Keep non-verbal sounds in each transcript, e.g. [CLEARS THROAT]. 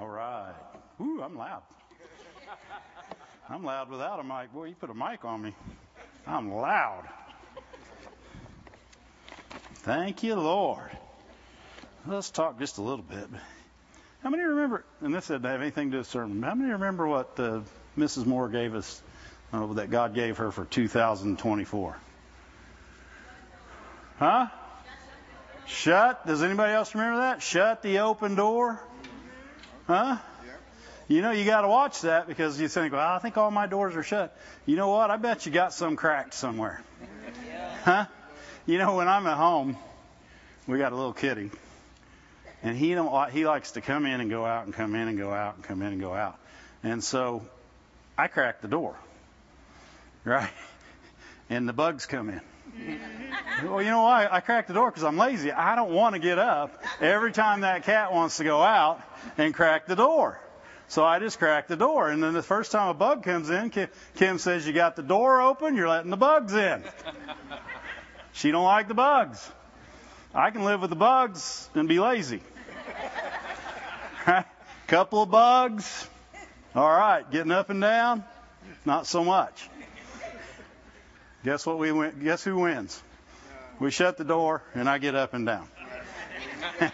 All right. Ooh, I'm loud. I'm loud without a mic. Boy, you put a mic on me. I'm loud. Thank you, Lord. Let's talk just a little bit. How many remember, and this doesn't have anything to do with sermon, how many remember what uh, Mrs. Moore gave us, uh, that God gave her for 2024? Huh? Shut. Does anybody else remember that? Shut the open door. Huh? You know, you got to watch that because you think, well, I think all my doors are shut. You know what? I bet you got some cracked somewhere. Huh? You know, when I'm at home, we got a little kitty, and he don't he likes to come in and go out and come in and go out and come in and go out, and so I crack the door, right? And the bugs come in. Well, you know why? I crack the door because I'm lazy. I don't want to get up every time that cat wants to go out and crack the door. So I just crack the door. And then the first time a bug comes in, Kim says, You got the door open, you're letting the bugs in. She don't like the bugs. I can live with the bugs and be lazy. Right? [LAUGHS] Couple of bugs. All right, getting up and down, not so much. Guess what we win? Guess who wins? We shut the door and I get up and down. [LAUGHS]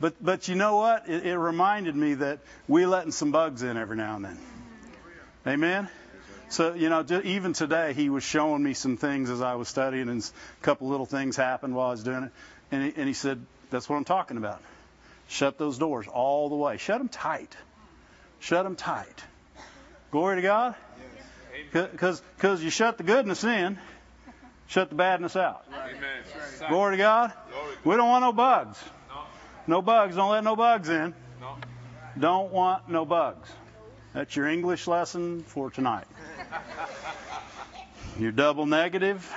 but but you know what? It, it reminded me that we letting some bugs in every now and then. Amen. So, you know, even today, he was showing me some things as I was studying, and a couple little things happened while I was doing it. And he, and he said, That's what I'm talking about. Shut those doors all the way. Shut them tight. Shut them tight. Glory to God. Because you shut the goodness in, shut the badness out. Glory to God. We don't want no bugs. No bugs. Don't let no bugs in. Don't want no bugs. That's your English lesson for tonight. [LAUGHS] Your double negative.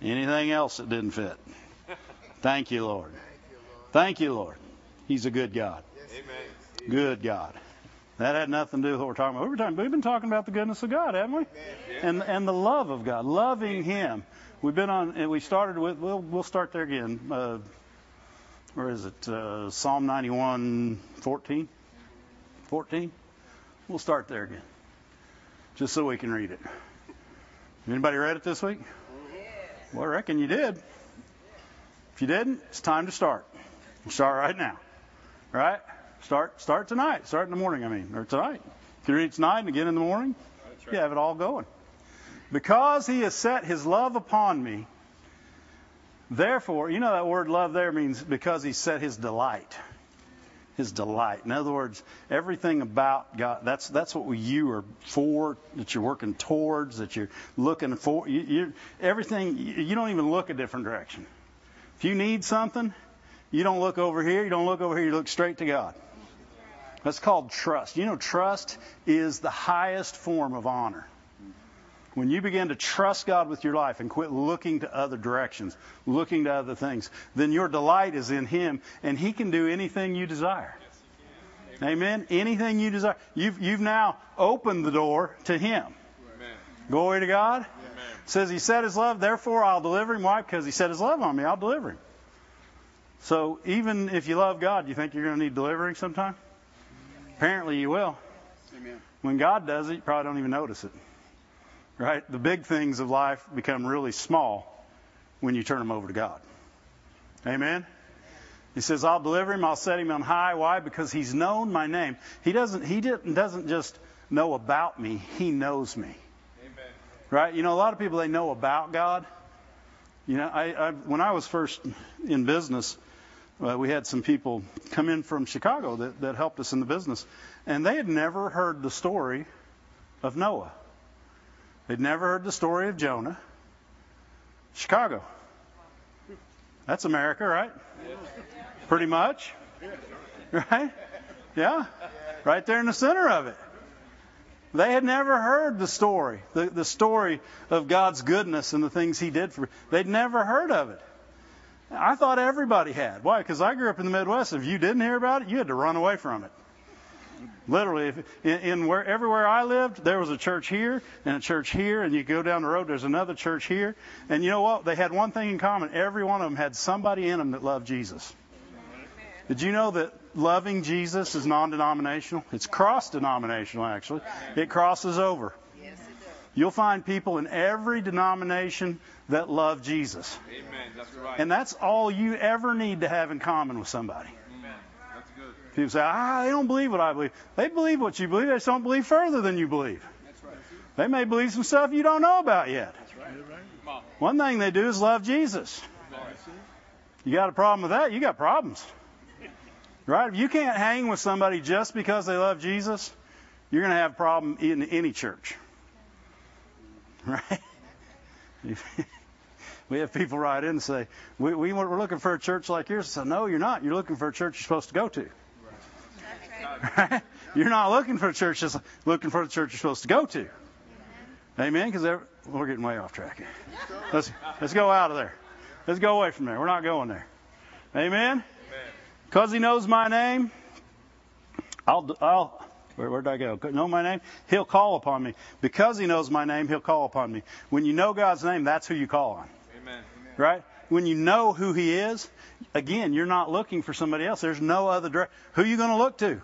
Anything else that didn't fit. Thank you, Lord. Thank you, Lord. He's a good God. Good God. That had nothing to do with what we're talking about. We've been, we've been talking about the goodness of God, haven't we? And and the love of God, loving Him. We've been on, and we started with. We'll we'll start there again. Uh, where is it? Uh, Psalm 91, 14. 14. We'll start there again, just so we can read it. Anybody read it this week? Well, I reckon you did. If you didn't, it's time to start. We'll start right now. Right? Start start tonight. Start in the morning, I mean, or tonight. You can read it tonight and again in the morning. Right. You have it all going. Because he has set his love upon me, therefore, you know that word love there means because he set his delight. His delight. In other words, everything about God, that's, that's what you are for, that you're working towards, that you're looking for. You, you, everything, you don't even look a different direction. If you need something, you don't look over here, you don't look over here, you look straight to God. That's called trust. You know, trust is the highest form of honor. When you begin to trust God with your life and quit looking to other directions, looking to other things, then your delight is in Him, and He can do anything you desire. Amen. Anything you desire. You've, you've now opened the door to Him. Amen. Glory to God. Amen. Says He set His love, therefore I'll deliver Him. Why? Because He set His love on me. I'll deliver Him. So even if you love God, you think you're going to need delivering sometime? Apparently you will. Amen. When God does it, you probably don't even notice it. Right? The big things of life become really small when you turn them over to God. Amen. He says, "I'll deliver him. I'll set him on high. Why? Because he's known my name. He doesn't. He didn't, doesn't just know about me. He knows me. Amen. Right? You know, a lot of people they know about God. You know, I, I when I was first in business, uh, we had some people come in from Chicago that, that helped us in the business, and they had never heard the story of Noah. They'd never heard the story of Jonah. Chicago. That's America, right? Pretty much. Right? Yeah? Right there in the center of it. They had never heard the story, the, the story of God's goodness and the things He did for. They'd never heard of it. I thought everybody had. Why? Because I grew up in the Midwest. If you didn't hear about it, you had to run away from it. Literally, if, in, in where everywhere I lived, there was a church here and a church here, and you go down the road, there's another church here. And you know what? They had one thing in common. Every one of them had somebody in them that loved Jesus. Did you know that loving Jesus is non-denominational? It's cross-denominational, actually. It crosses over. You'll find people in every denomination that love Jesus. Amen. That's right. And that's all you ever need to have in common with somebody. Amen. That's good. People say, ah, they don't believe what I believe. They believe what you believe. They just don't believe further than you believe. That's right. They may believe some stuff you don't know about yet. That's right. Come on. One thing they do is love Jesus. You got a problem with that, you got problems. Right? If you can't hang with somebody just because they love Jesus, you're going to have a problem in any church. [LAUGHS] Right? We have people write in and say, we, we, we're looking for a church like yours. Said, no, you're not. You're looking for a church you're supposed to go to. Right? [LAUGHS] You're not looking for a church just looking for the church you're supposed to go to. Amen? Because we're getting way off track. Let's, let's go out of there. Let's go away from there. We're not going there. Amen? Because he knows my name, I'll, I'll, where, where did I go? Know my name? He'll call upon me. Because he knows my name, he'll call upon me. When you know God's name, that's who you call on. Right? When you know who he is, again, you're not looking for somebody else. There's no other direct. Who are you going to look to?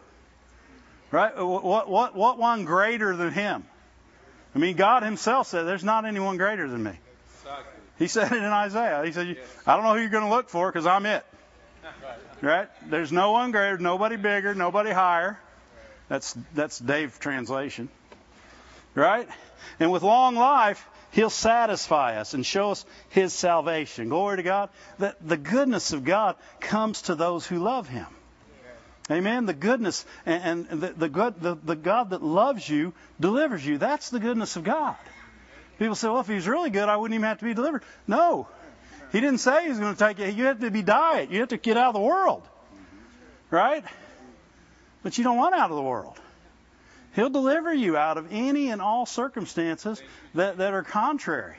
Right? What, what, what one greater than him? I mean, God himself said, there's not anyone greater than me. Exactly. He said it in Isaiah. He said, I don't know who you're going to look for because I'm it. Right? There's no one greater, nobody bigger, nobody higher. That's that's Dave translation. Right? And with long life, he'll satisfy us and show us his salvation. Glory to God. That the goodness of God comes to those who love him. Amen. The goodness and, and the, the good the, the God that loves you delivers you. That's the goodness of God. People say, well, if he's really good, I wouldn't even have to be delivered. No. He didn't say he's going to take you. You have to be diet. You have to get out of the world. Right? But you don't want out of the world. He'll deliver you out of any and all circumstances that, that are contrary.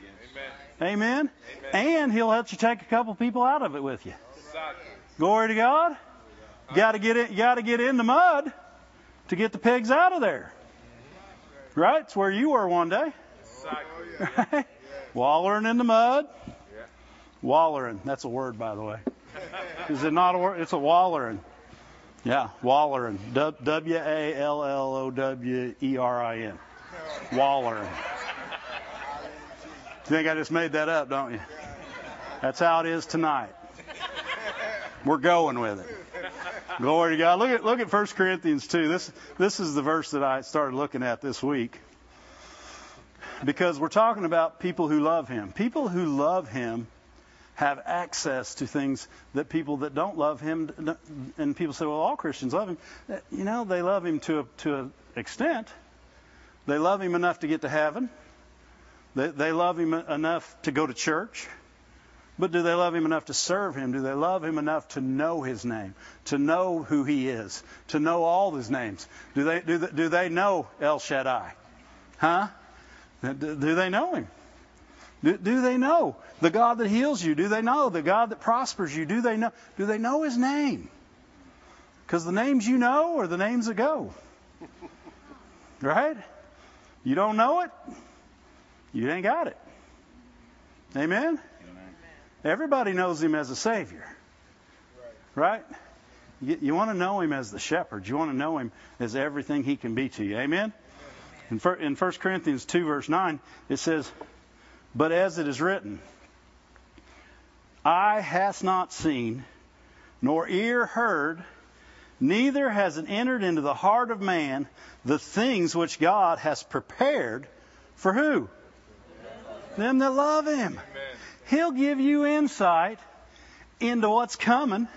Amen. Amen? And he'll let you take a couple people out of it with you. Glory to God. You got to get it. You got to get in the mud to get the pigs out of there. Right? It's where you were one day. Right? Wallering in the mud. Wallering. That's a word, by the way. Is it not a word? It's a wallering. Yeah, wallering. W A L L O W E R I N. Wallering. You think I just made that up, don't you? That's how it is tonight. We're going with it. Glory to God. Look at look at 1 Corinthians 2. This this is the verse that I started looking at this week. Because we're talking about people who love him. People who love him have access to things that people that don't love him and people say, well, all Christians love him. You know, they love him to a, to an extent. They love him enough to get to heaven. They, they love him enough to go to church. But do they love him enough to serve him? Do they love him enough to know his name, to know who he is, to know all his names? Do they do they, do they know El Shaddai? Huh? Do they know him? Do, do they know the God that heals you? Do they know the God that prospers you? Do they know? Do they know His name? Because the names you know are the names that go. Right? You don't know it, you ain't got it. Amen? Amen. Everybody knows Him as a Savior. Right? You, you want to know Him as the shepherd. You want to know Him as everything He can be to you. Amen? In 1 Corinthians 2, verse 9, it says, but as it is written, eye hath not seen, nor ear heard, neither has it entered into the heart of man the things which God has prepared for who? Them that love Him. He'll give you insight into what's coming,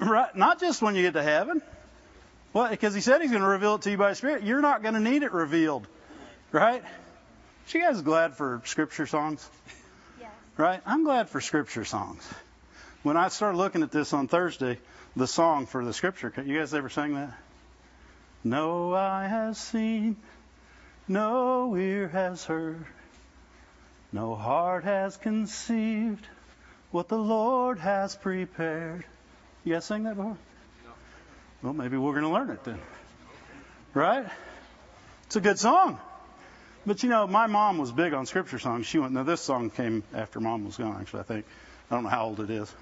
right? Not just when you get to heaven. Well, because He said He's going to reveal it to you by Spirit. You're not going to need it revealed, right? You guys glad for scripture songs? Yes. Right? I'm glad for scripture songs. When I started looking at this on Thursday, the song for the scripture, you guys ever sang that? No eye has seen, no ear has heard, no heart has conceived what the Lord has prepared. You guys sang that before? No. Well, maybe we're going to learn it then. Right? It's a good song. But you know, my mom was big on scripture songs. She went. Now this song came after mom was gone. Actually, I think. I don't know how old it is.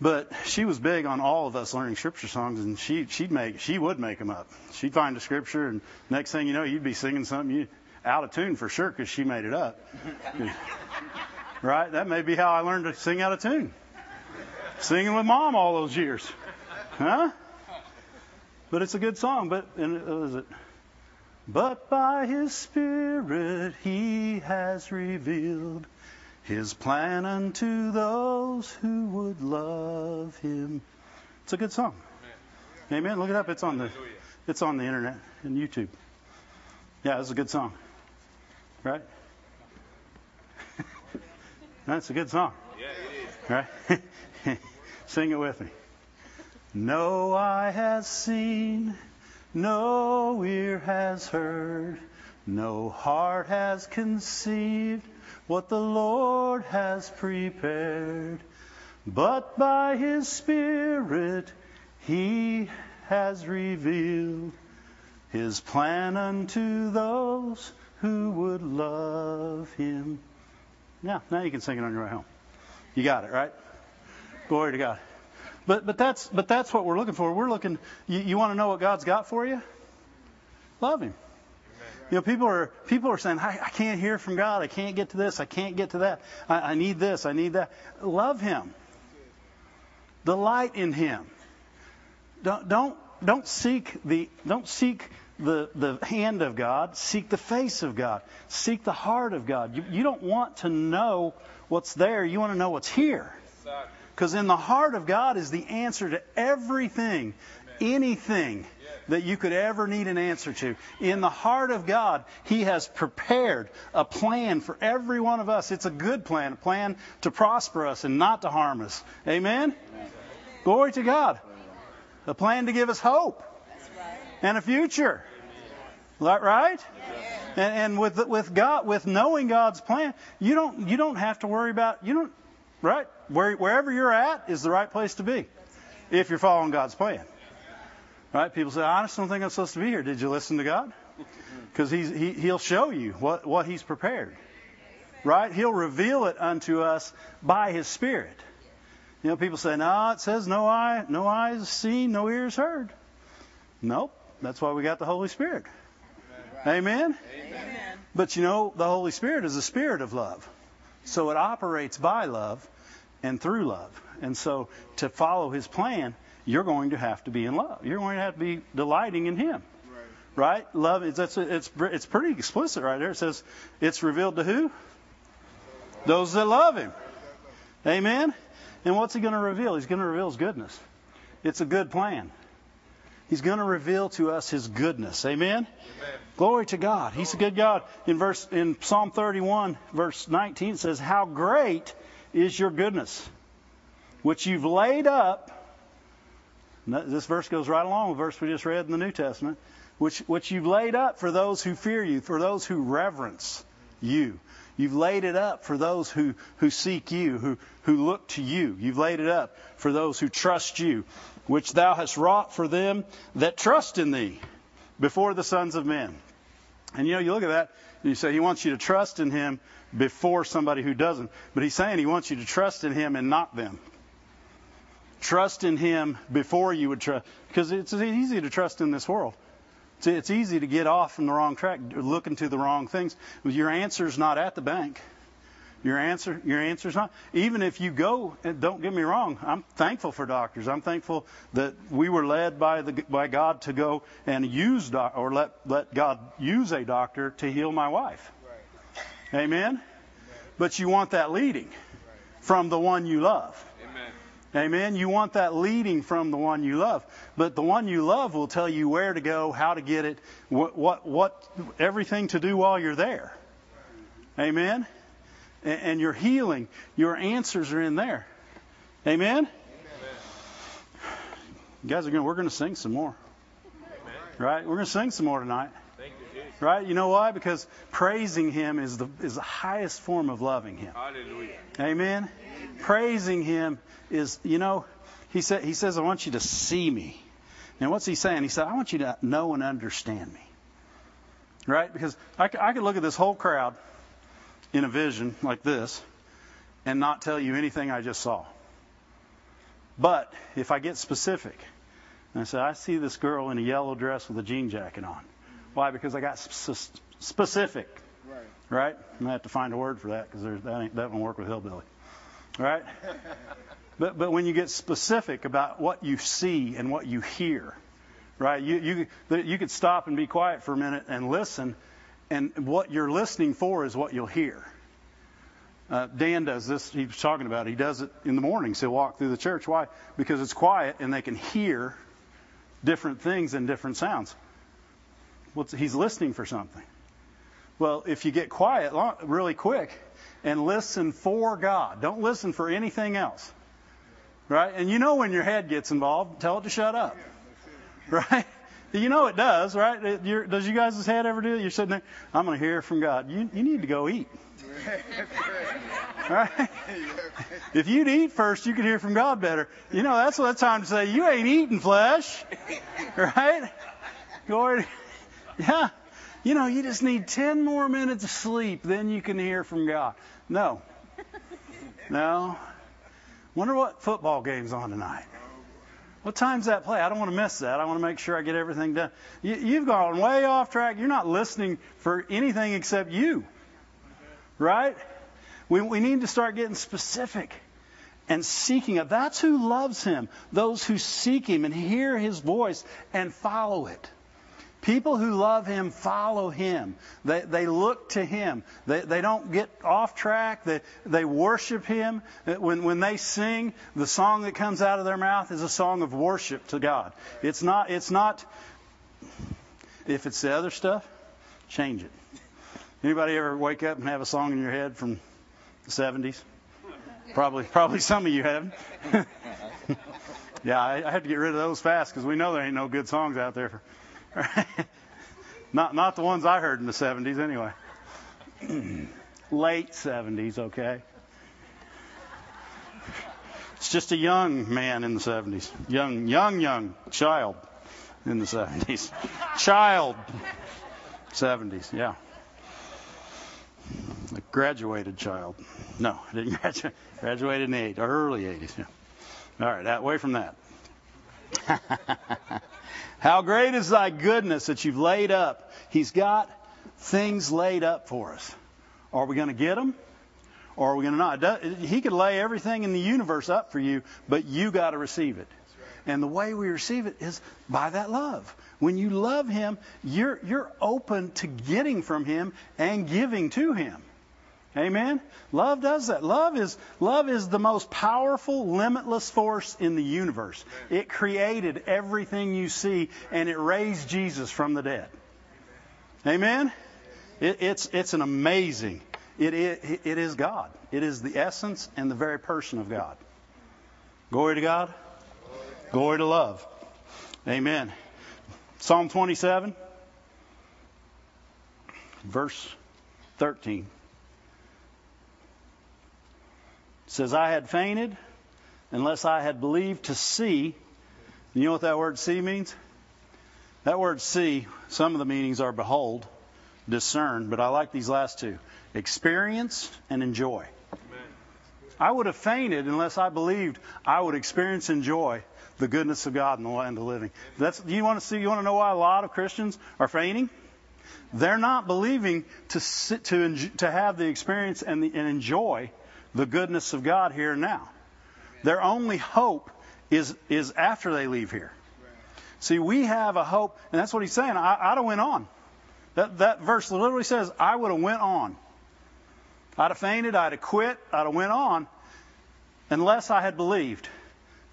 But she was big on all of us learning scripture songs, and she she'd make she would make them up. She'd find a scripture, and next thing you know, you'd be singing something you out of tune for sure because she made it up. [LAUGHS] right? That may be how I learned to sing out of tune. Singing with mom all those years, huh? But it's a good song. But and uh, it was it. But by His Spirit He has revealed his plan unto those who would love him. It's a good song. Amen. Amen. Look it up. It's on the it's on the internet and YouTube. Yeah, it's a good song. Right? [LAUGHS] That's a good song. Yeah, it is. Right? [LAUGHS] Sing it with me. No eye has seen, no ear has heard, no heart has conceived what the Lord has prepared. But by His Spirit He has revealed His plan unto those who would love Him. Yeah, now you can sing it on your way home. You got it, right? Glory to God. But but that's but that's what we're looking for. We're looking. You, you want to know what God's got for you? Love Him. You know, people are people are saying, I, I can't hear from God. I can't get to this. I can't get to that. I, I need this. I need that. Love Him. Delight in Him. Don't don't don't seek the don't seek the the hand of God. Seek the face of God. Seek the heart of God. You, you don't want to know what's there. You want to know what's here. Because in the heart of God is the answer to everything, anything that you could ever need an answer to. In the heart of God, He has prepared a plan for every one of us. It's a good plan, a plan to prosper us and not to harm us. Amen? Amen. Glory to God. A plan to give us hope and a future. That right? And, and with with God, with knowing God's plan, you don't you don't have to worry about you don't right Where, wherever you're at is the right place to be if you're following God's plan. Right? People say, I just don't think I'm supposed to be here. Did you listen to God? [LAUGHS] Because he, He'll show you what, what He's prepared. Right? He'll reveal it unto us by His Spirit. You know, people say, no, it says no eye, no eyes seen, no ears heard. Nope. That's why we got the Holy Spirit. Amen? Amen? But you know, the Holy Spirit is a spirit of love. So it operates by love and through love. And so to follow His plan, you're going to have to be in love. You're going to have to be delighting in Him. Right? right? Love, it's, it's, it's, it's pretty explicit right there. It says it's revealed to who? Those that love Him. Amen? And what's He going to reveal? He's going to reveal His goodness. It's a good plan. He's going to reveal to us His goodness. Amen? Amen? Glory to God. He's a good God. In verse in Psalm 31, verse 19 says, "How great is your goodness, which you've laid up this verse goes right along with the verse we just read in the New Testament, which, which you've laid up for those who fear you, for those who reverence you. You've laid it up for those who, who seek you, who, who look to you. You've laid it up for those who trust you, which thou hast wrought for them that trust in thee before the sons of men. And you know, you look at that and you say he wants you to trust in him before somebody who doesn't. But he's saying he wants you to trust in him and not them. Trust in Him before you would trust. Because it's easy to trust in this world. It's easy to get off from the wrong track, looking to the wrong things. Your answer's not at the bank. Your answer, your answer's not. Even if you go, don't get me wrong, I'm thankful for doctors. I'm thankful that we were led by the by God to go and use doc, or let let God use a doctor to heal my wife. Right. Amen? But you want that leading from the one you love. Amen. You want that leading from the one you love. But the one you love will tell you where to go, how to get it, what, what, what everything to do while you're there. Amen. And, and your healing, your answers are in there. Amen. Amen. You guys are going. We're going to sing some more. Amen. Right? We're going to sing some more tonight. Right? You know why? Because praising Him is the is the highest form of loving Him. Hallelujah. Amen. Praising Him is, you know, he, said, he says, I want you to see me. Now, what's he saying? He said, I want you to know and understand me. Right? Because I, I could look at this whole crowd in a vision like this and not tell you anything I just saw. But if I get specific, and I say, I see this girl in a yellow dress with a jean jacket on. Why? Because I got sp- specific. Right. Right? I'm to have to find a word for that because that, ain't, that won't work with hillbilly. Right? [LAUGHS] but, but when you get specific about what you see and what you hear, right? You, you, you could stop and be quiet for a minute and listen, and what you're listening for is what you'll hear. Uh, Dan does this. He was talking about it. He does it in the mornings. He'll walk through the church. Why? Because it's quiet and they can hear different things and different sounds. What's, he's listening for something. Well, if you get quiet really quick and listen for God, don't listen for anything else. Right? And you know when your head gets involved, tell it to shut up. Right? You know it does, right? It, does you guys' head ever do it? You're sitting there, I'm going to hear from God. You, you need to go eat. [LAUGHS] Right? If you'd eat first, you could hear from God better. You know, that's what it's time to say, you ain't eating flesh. [LAUGHS] Right? Glory. [LAUGHS] Yeah. You know, you just need 10 more minutes of sleep, then you can hear from God. No. [LAUGHS] No. Wonder what football game's on tonight. What time's that play? I don't want to miss that. I want to make sure I get everything done. You, have gone way off track. You're not listening for anything except you. Right? We, we need to start getting specific and seeking it. That's who loves him. Those who seek him and hear his voice and follow it. People who love him follow him. They, they look to him. They, they don't get off track. They, they worship him. When, when they sing, the song that comes out of their mouth is a song of worship to God. It's not, it's not, if it's the other stuff, change it. Anybody ever wake up and have a song in your head from the 70s? Probably, probably some of you have. [LAUGHS] yeah, I, I have to get rid of those fast because we know there ain't no good songs out there. For, not not the ones I heard in the 70s anyway. [CLEARS THROAT] Late 70s, okay. It's just a young man in the 70s. Young, young, young child in the 70s. Child. 70s, yeah. A graduated child. No, I didn't [LAUGHS] graduate. Graduated in the 80s, early 80s. Yeah. All right, away from that. [LAUGHS] How great is thy goodness that you've laid up. He's got things laid up for us. Are we going to get them? Or are we going to not? He could lay everything in the universe up for you, but you got to receive it. And the way we receive it is by that love. When you love Him, you're, you're open to getting from Him and giving to Him. Amen. Love does that. Love is love is the most powerful, limitless force in the universe. It created everything you see, and it raised Jesus from the dead. Amen. It, it's it's an amazing. It, it it is God. It is the essence and the very person of God. Glory to God. Glory to love. Amen. Psalm 27, verse 13. Says, I had fainted unless I had believed to see. You know what that word see means? That word see, some of the meanings are behold, discern, but I like these last two experience and enjoy. I would have fainted unless I believed I would experience and enjoy the goodness of God in the land of living. That's, you want to see, you want to know why a lot of Christians are fainting? They're not believing to, sit, to, to have the experience and, the, and enjoy the goodness of God here and now. Their only hope is, is after they leave here. See, we have a hope, and that's what he's saying. I, would have went on. That, that verse literally says, I would have went on. I'd have fainted, I'd have quit, I'd have went on, unless I had believed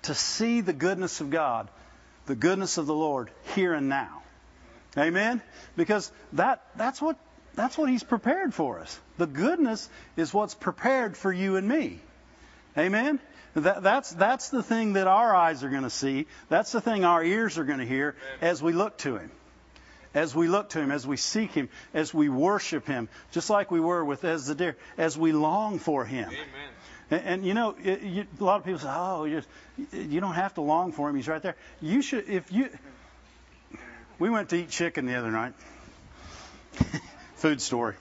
to see the goodness of God, the goodness of the Lord here and now. Amen? Because that, that's what that's what He's prepared for us. The goodness is what's prepared for you and me. Amen? That, that's, that's the thing that our eyes are going to see. That's the thing our ears are going to hear as we look to Him. As we look to Him, as we seek Him, as we worship Him, just like we were with as the deer, as we long for Him. Amen. And, and you know, it, you, a lot of people say, "Oh, you, you don't have to long for Him; He's right there." You should. If you, we went to eat chicken the other night. [LAUGHS] food story.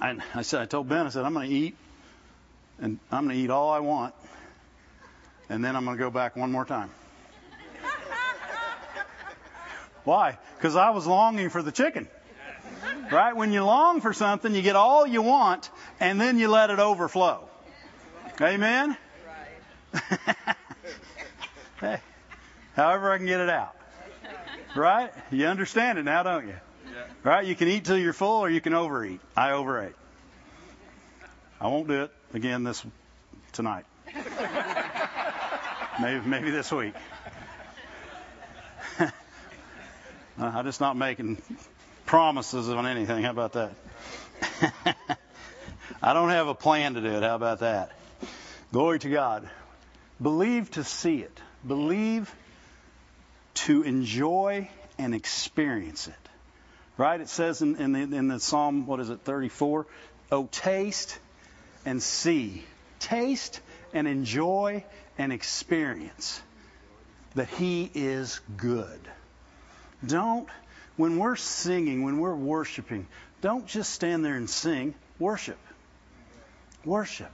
And I said, I told Ben, I said, I'm going to eat, and I'm going to eat all I want. and then I'm going to go back one more time. [LAUGHS] Why? Because I was longing for the chicken. Right? When you long for something, you get all you want, and then you let it overflow. Amen? [LAUGHS] hey, however I can get it out. Right? You understand it now, don't you? Right? You can eat till you're full or you can overeat. I overate. I won't do it again this tonight. [LAUGHS] maybe maybe this week. [LAUGHS] I'm just not making promises on anything. How about that? [LAUGHS] I don't have a plan to do it. How about that? Glory to God. Believe to see it. Believe to enjoy and experience it. Right? It says in, in, the, in the Psalm, what is it, 34? Oh, taste and see. Taste and enjoy and experience that He is good. Don't, when we're singing, when we're worshiping, don't just stand there and sing. Worship. Worship.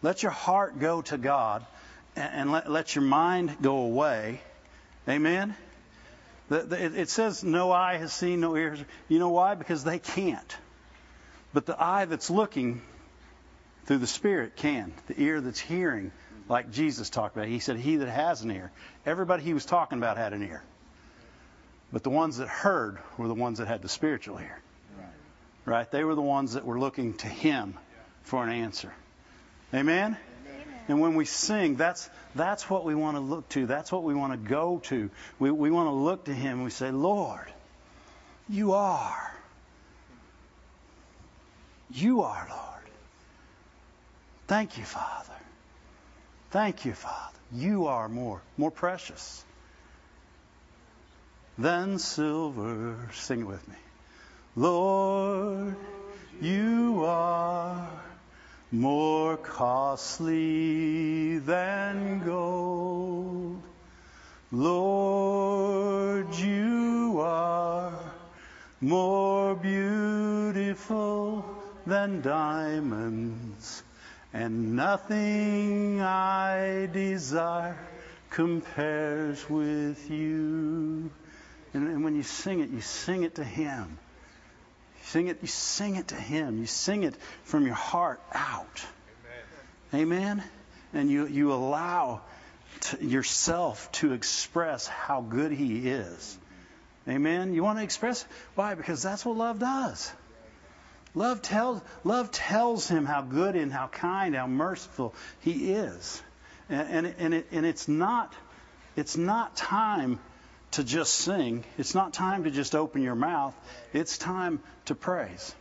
Let your heart go to God and, let, let your mind go away. Amen? The, the, it says, no eye has seen, no ear has. You know why? Because they can't. But the eye that's looking through the Spirit can. The ear that's hearing, like Jesus talked about. He said, He that has an ear. Everybody he was talking about had an ear. But the ones that heard were the ones that had the spiritual ear. Right? They were the ones that were looking to Him for an answer. Amen? And when we sing, that's that's what we want to look to. That's what we want to go to. We we want to look to Him. We say, Lord, you are. You are, Lord. Thank you, Father. Thank you, Father. You are more, more precious than silver. Sing it with me. Lord, you are more costly than gold. Lord, you are more beautiful than diamonds, and nothing I desire compares with you. And, and, when you sing it, you sing it to Him. You sing it, you sing it to Him. You sing it from your heart out. Amen. Amen? And you, you allow to yourself to express how good He is. Amen. You want to express why? Because that's what love does. Love tells love tells him how good and how kind, how merciful he is, and and, and, it, and it's not it's not time to just sing. It's not time to just open your mouth. It's time to praise.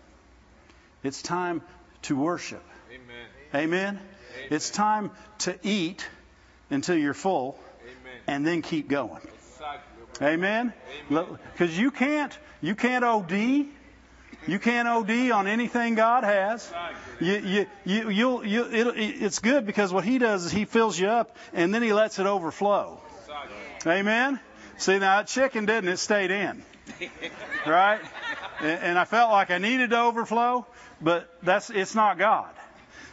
It's time to worship. Amen. Amen. Amen. It's time to eat until you're full, Amen. and then keep going. Amen. Because you can't you can't OD. You can't OD on anything God has. You, you, you, you'll, you, it, it's good because what He does is He fills you up and then He lets it overflow. Amen. See now that chicken didn't it stayed in, right? And, I felt like I needed to overflow, but that's it's not God.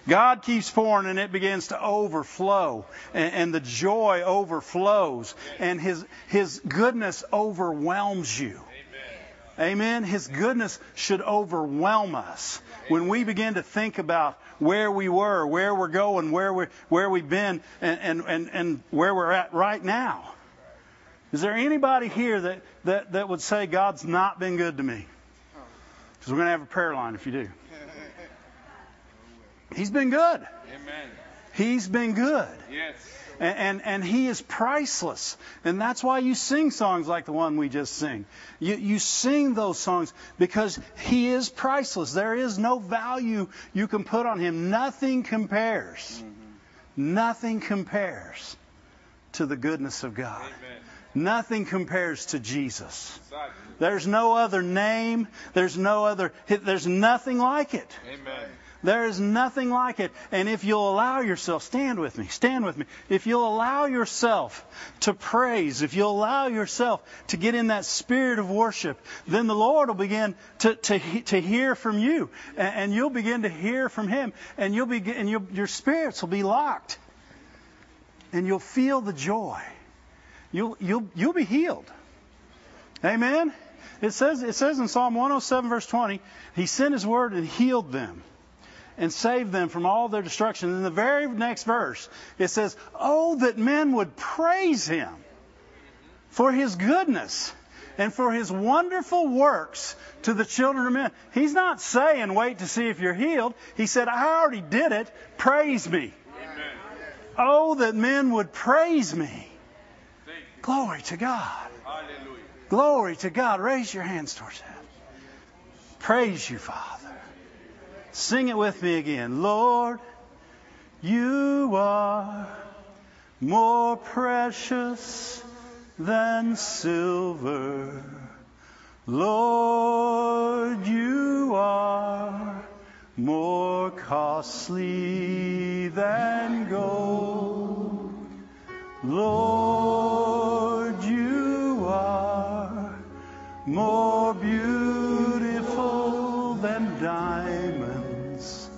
God keeps pouring and it begins to overflow and, and the joy overflows and His His goodness overwhelms you. Amen. His goodness should overwhelm us when we begin to think about where we were, where we're going, where we where we've been, and, and, and, and where we're at right now. Is there anybody here that, that, that would say God's not been good to me? Because we're going to have a prayer line if you do. [LAUGHS] He's been good. Amen. He's been good. Yes. And, and, and he is priceless. And that's why you sing songs like the one we just sing. You, you sing those songs because he is priceless. There is no value you can put on him. Nothing compares. Mm-hmm. Nothing compares to the goodness of God. Amen. Nothing compares to Jesus. There's no other name. There's no other. There's nothing like it. Amen. There is nothing like it. And if you'll allow yourself, stand with me, stand with me. If you'll allow yourself to praise, if you'll allow yourself to get in that spirit of worship, then the Lord will begin to, to, to hear from you. And, you'll begin to hear from Him. And you'll begin, and your, your spirits will be locked. and you'll feel the joy. You'll, you'll, you'll be healed. Amen? It says, it says in Psalm 107, verse 20, He sent His word and healed them and saved them from all their destruction. In the very next verse, it says, Oh, that men would praise Him for His goodness and for His wonderful works to the children of men. He's not saying, wait to see if you're healed. He said, I already did it. Praise me. Amen. Oh, that men would praise me. Glory to God. Hallelujah. Glory to God. Raise your hands towards heaven. Praise you, Father. Sing it with me again. Lord, you are more precious than silver. Lord, you are more costly than gold. Lord, you are more beautiful than diamonds,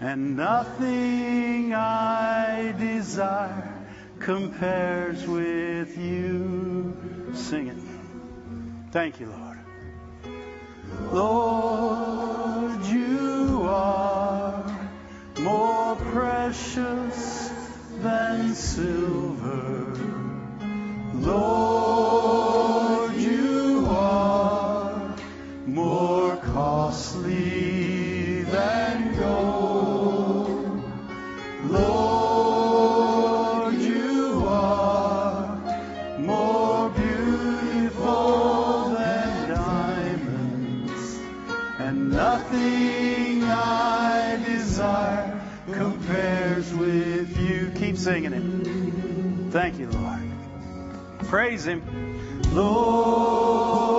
and nothing I desire compares with you. Sing it. Thank you, Lord. Lord, you are more precious than silver. Lord, Thank you, Lord. Praise Him. Lord,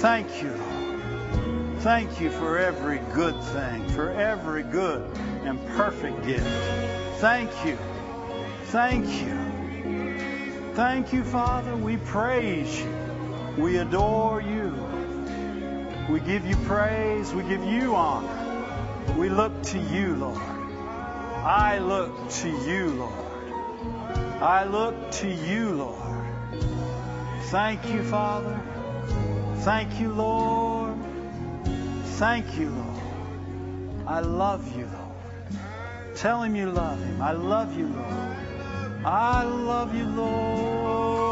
Thank you, Lord. Thank you for every good thing, for every good and perfect gift. Thank you. Thank you. Thank you, Father. We praise you. We adore you. We give you praise. We give you honor. We look to you, Lord. I look to you, Lord. I look to you, Lord. Thank you, Father. Thank you, Lord. Thank you, Lord. I love you, Lord. Tell him you love him. I love you, Lord. I love you, Lord.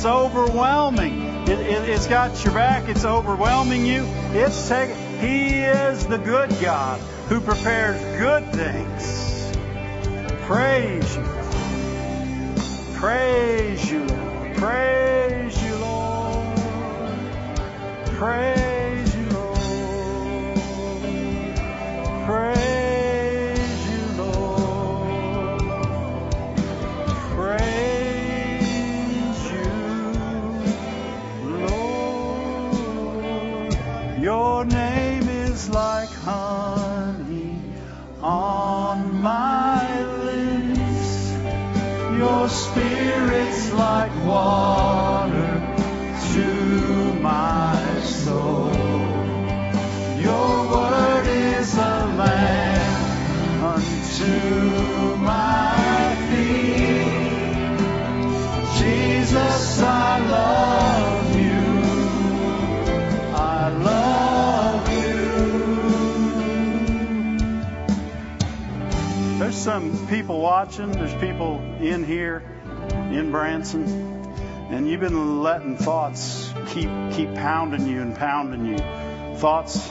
It's overwhelming. It, it, it's got your back. It's overwhelming you. It's taking. He is the good God who prepares good things. Praise you. Praise you. Praise you, Lord. Praise Your spirit's like water to my soul. Your word is a lamp unto my feet. Jesus, I love you. I love you. There's some people watching. There's people in here, in Branson, and you've been letting thoughts keep keep pounding you and pounding you. Thoughts,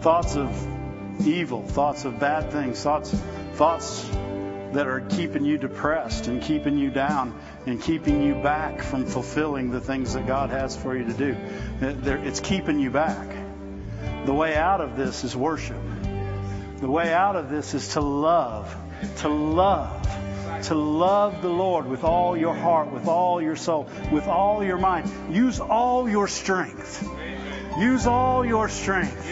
thoughts of evil, thoughts of bad things, thoughts, thoughts that are keeping you depressed and keeping you down and keeping you back from fulfilling the things that God has for you to do. It's keeping you back. The way out of this is worship. The way out of this is to love, to love, to love the Lord with all your heart, with all your soul, with all your mind. Use all your strength. Use all your strength.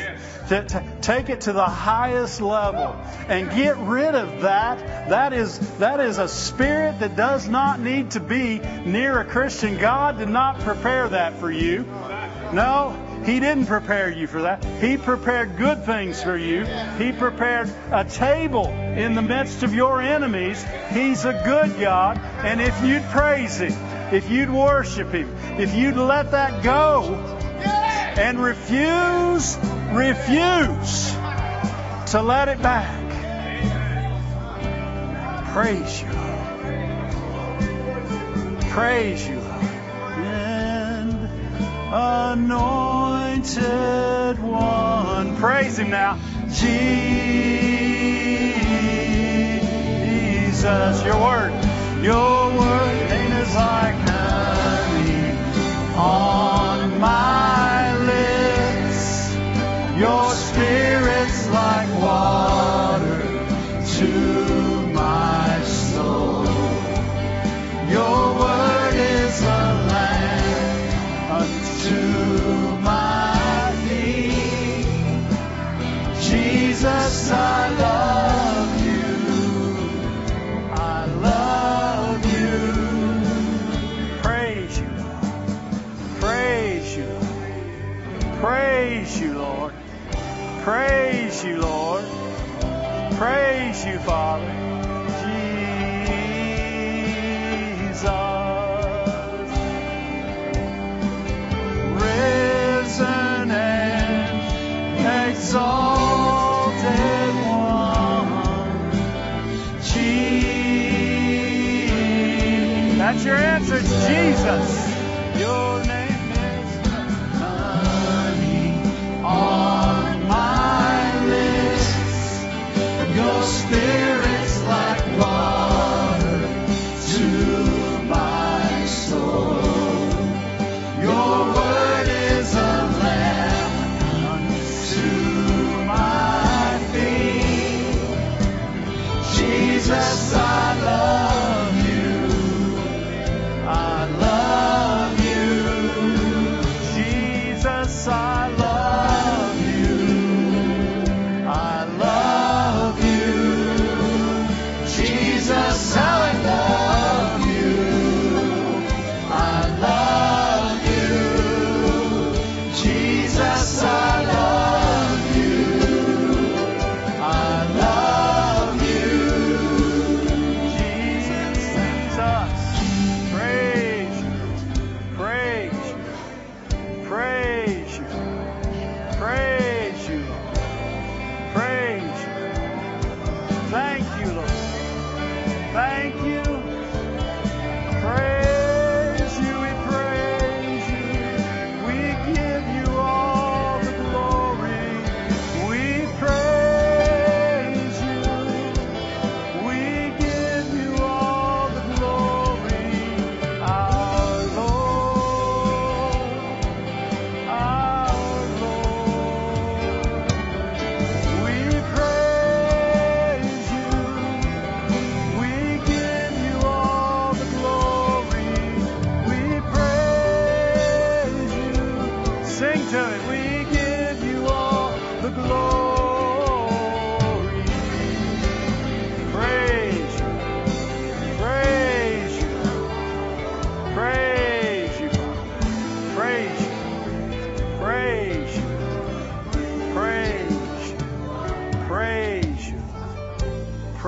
To, to take it to the highest level and get rid of that. That is that is a spirit that does not need to be near a Christian. God did not prepare that for you. No, He didn't prepare you for that. He prepared good things for you. He prepared a table in the midst of your enemies. He's a good God. And if you'd praise Him, if you'd worship Him, if you'd let that go and refuse, refuse to let it back, praise you, Praise you, Lord. Anointed one. Praise him now. Jesus, your word. Your word is like honey on my lips. Your spirit's like water Jesus. Your name is honey on my lips. Your spirit's like water to my soul. Your word is a lamp unto my feet. Jesus, I love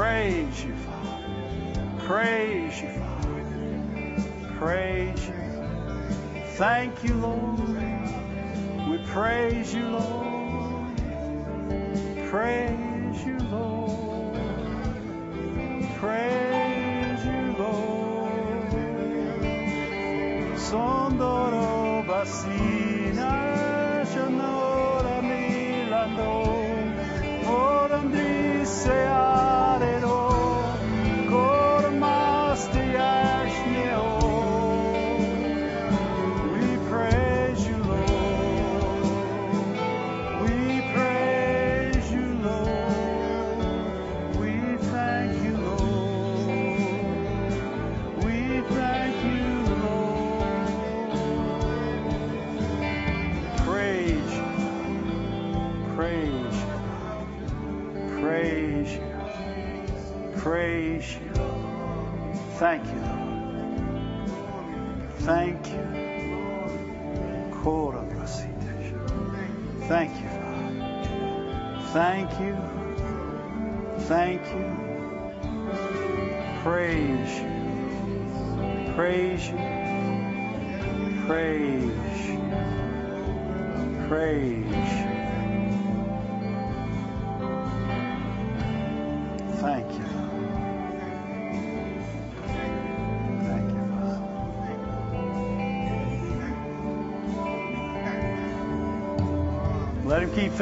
Praise you, Father. Praise you, Father. Praise you. Thank you, Lord. We praise you, Lord. Praise you, Lord. Praise you, Lord. Sondoro basina, shanora milando, voram di.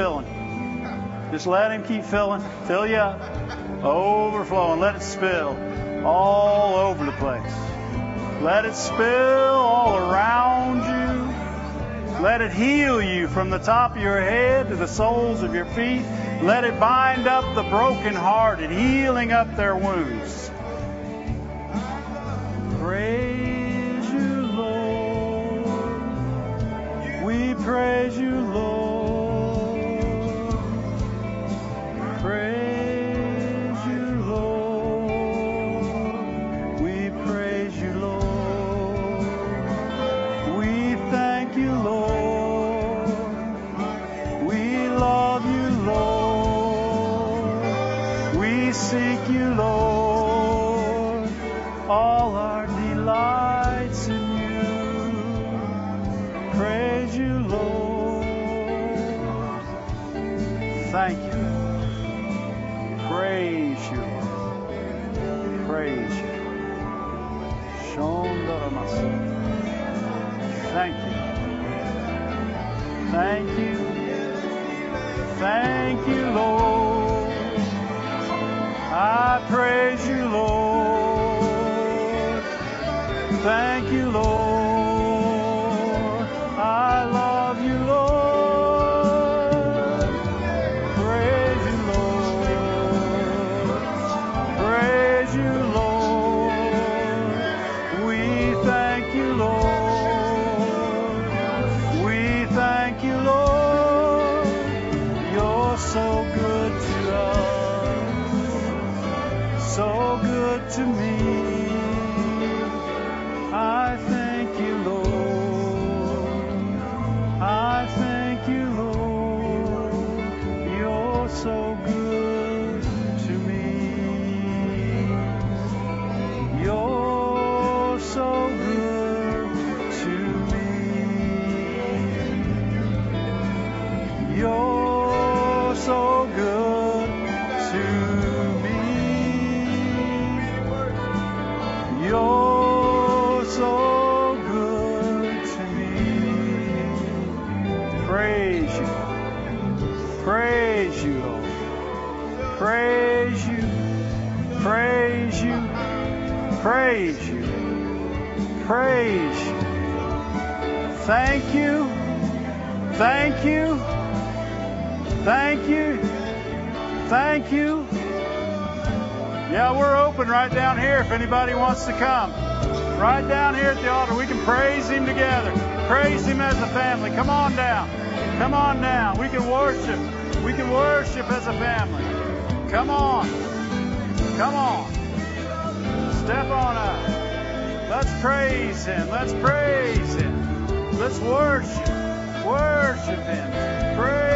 Filling. Just let him keep filling. Fill you up. Overflowing. Let it spill all over the place. Let it spill all around you. Let it heal you from the top of your head to the soles of your feet. Let it bind up the brokenhearted, healing up their wounds. Praise you, Lord. We praise you, Lord. Thank you, Lord. I love you, Lord. Praise you, Lord. Praise you, Lord. We thank you, Lord. We thank you, Lord. You're so good to us, so good to me. Anybody wants to come. Right down here at the altar. We can praise Him together. Praise Him as a family. Come on down. Come on down. We can worship. We can worship as a family. Come on. Come on. Step on up. Let's praise Him. Let's praise Him. Let's worship. Worship Him. Praise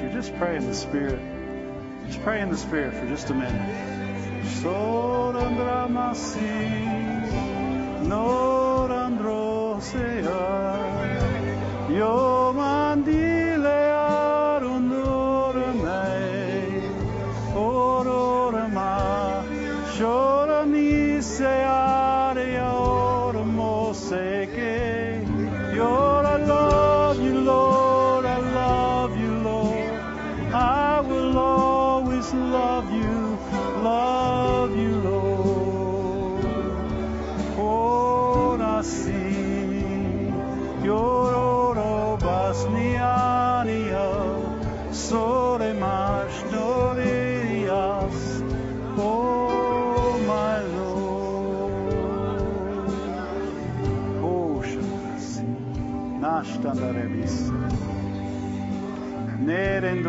you just pray in the Spirit. Just pray in the Spirit for just a minute. No.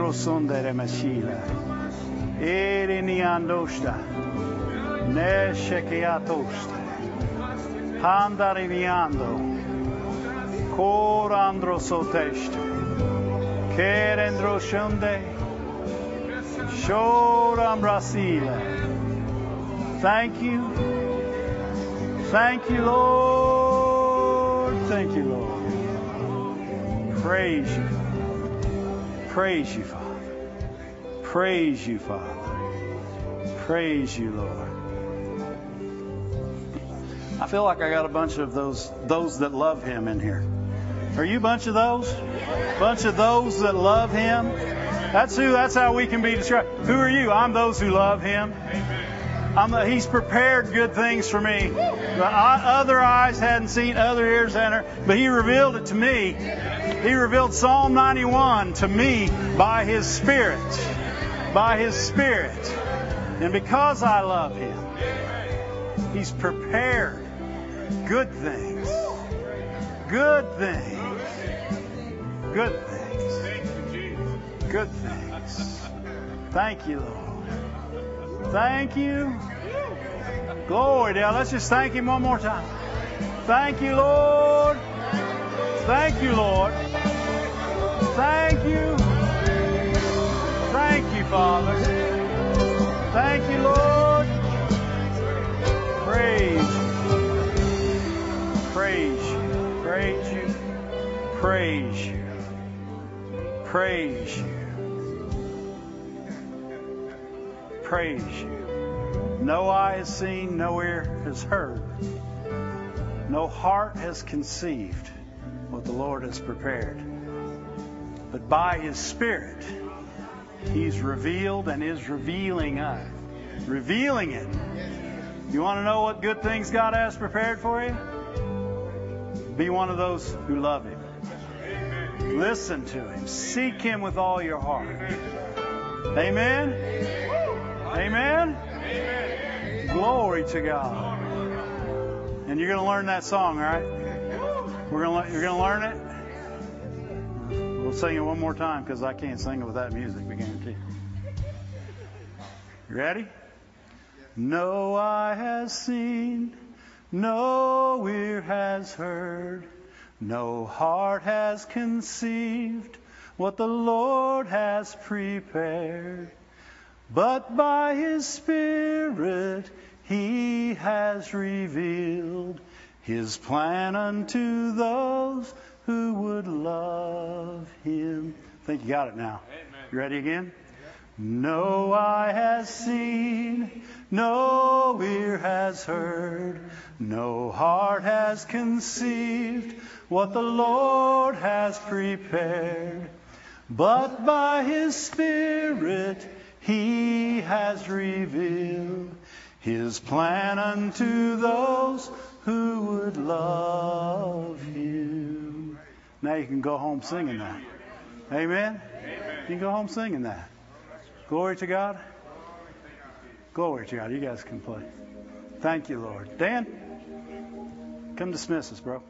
Rosondere Messila. Eri Niandosta. Ne Shekiatosta. Handa Riviando. Kor andro Androsoteste. Ker Androshunde. Shoram Brasila. Thank you. Thank you, Lord. Thank you, Lord. Praise you. Father. Praise you, Father. Praise you, Lord. I feel like I got a bunch of those those that love him in here. Are you a bunch of those? Bunch of those that love him? That's who that's how we can be described. Who are you? I'm those who love him. He's prepared good things for me. The other eyes hadn't seen, other ears hadn't heard, but he revealed it to me. He revealed Psalm 91 to me by his Spirit. By his Spirit. And because I love him, he's prepared good things. Good things. Good things. Good things. Thank you, Lord. Thank you. Glory, Dale. Let's just thank Him one more time. Thank you, Lord. Thank you, Lord. Thank you. Thank you, Father. Thank you, Lord. Praise. Praise you. Praise you. Praise you. Praise you. Praise you. No eye has seen, no ear has heard, no heart has conceived what the Lord has prepared. But by His Spirit, He's revealed and is revealing us. Revealing it. You want to know what good things God has prepared for you? Be one of those who love Him. Listen to Him. Seek Him with all your heart. Amen. Amen. Glory to God. And you're going to learn that song, all right? We're to you're to learn it. We'll sing it one more time because I can't sing it without music. We guarantee. You ready? No eye has seen, no ear has heard, no heart has conceived what the Lord has prepared. But by His Spirit He has revealed His plan unto those who would love Him. I think you got it now. You ready again? No eye has seen, no ear has heard, no heart has conceived what the Lord has prepared. But by His Spirit He has revealed His plan unto those who would love Him. Now you can go home singing that. Amen? You can go home singing that. Glory to God. Glory to God. You guys can play. Thank you, Lord. Dan, come dismiss us, bro.